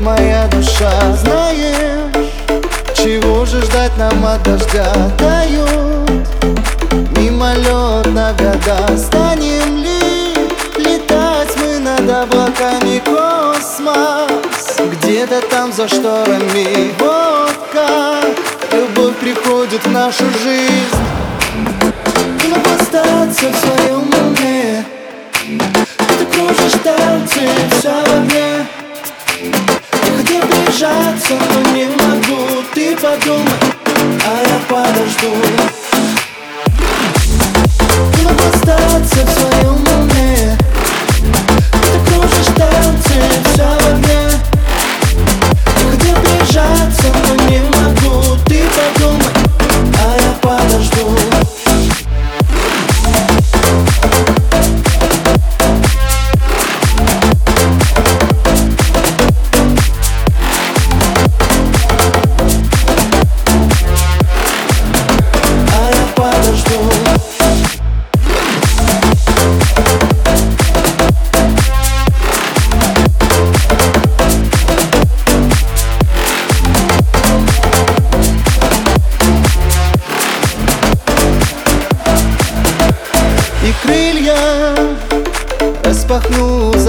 моя душа. Знаешь, чего же ждать нам от дождя? Тают мимолетно года. Станем ли летать мы над облаками космос? Где-то там за шторами Вот как любовь приходит в нашу жизнь. Но остаться в своем уме. Ты кружишь танцы вся но не могу. Ты подумай, а я подожду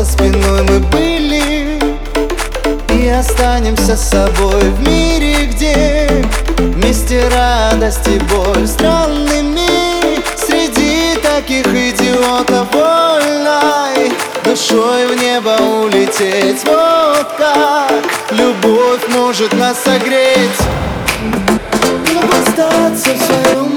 за спиной мы были. И останемся с собой в мире, где Вместе радость и боль Странными. Среди таких идиотов Вольной душой в небо улететь. Вот как любовь может нас согреть. Но остаться в своем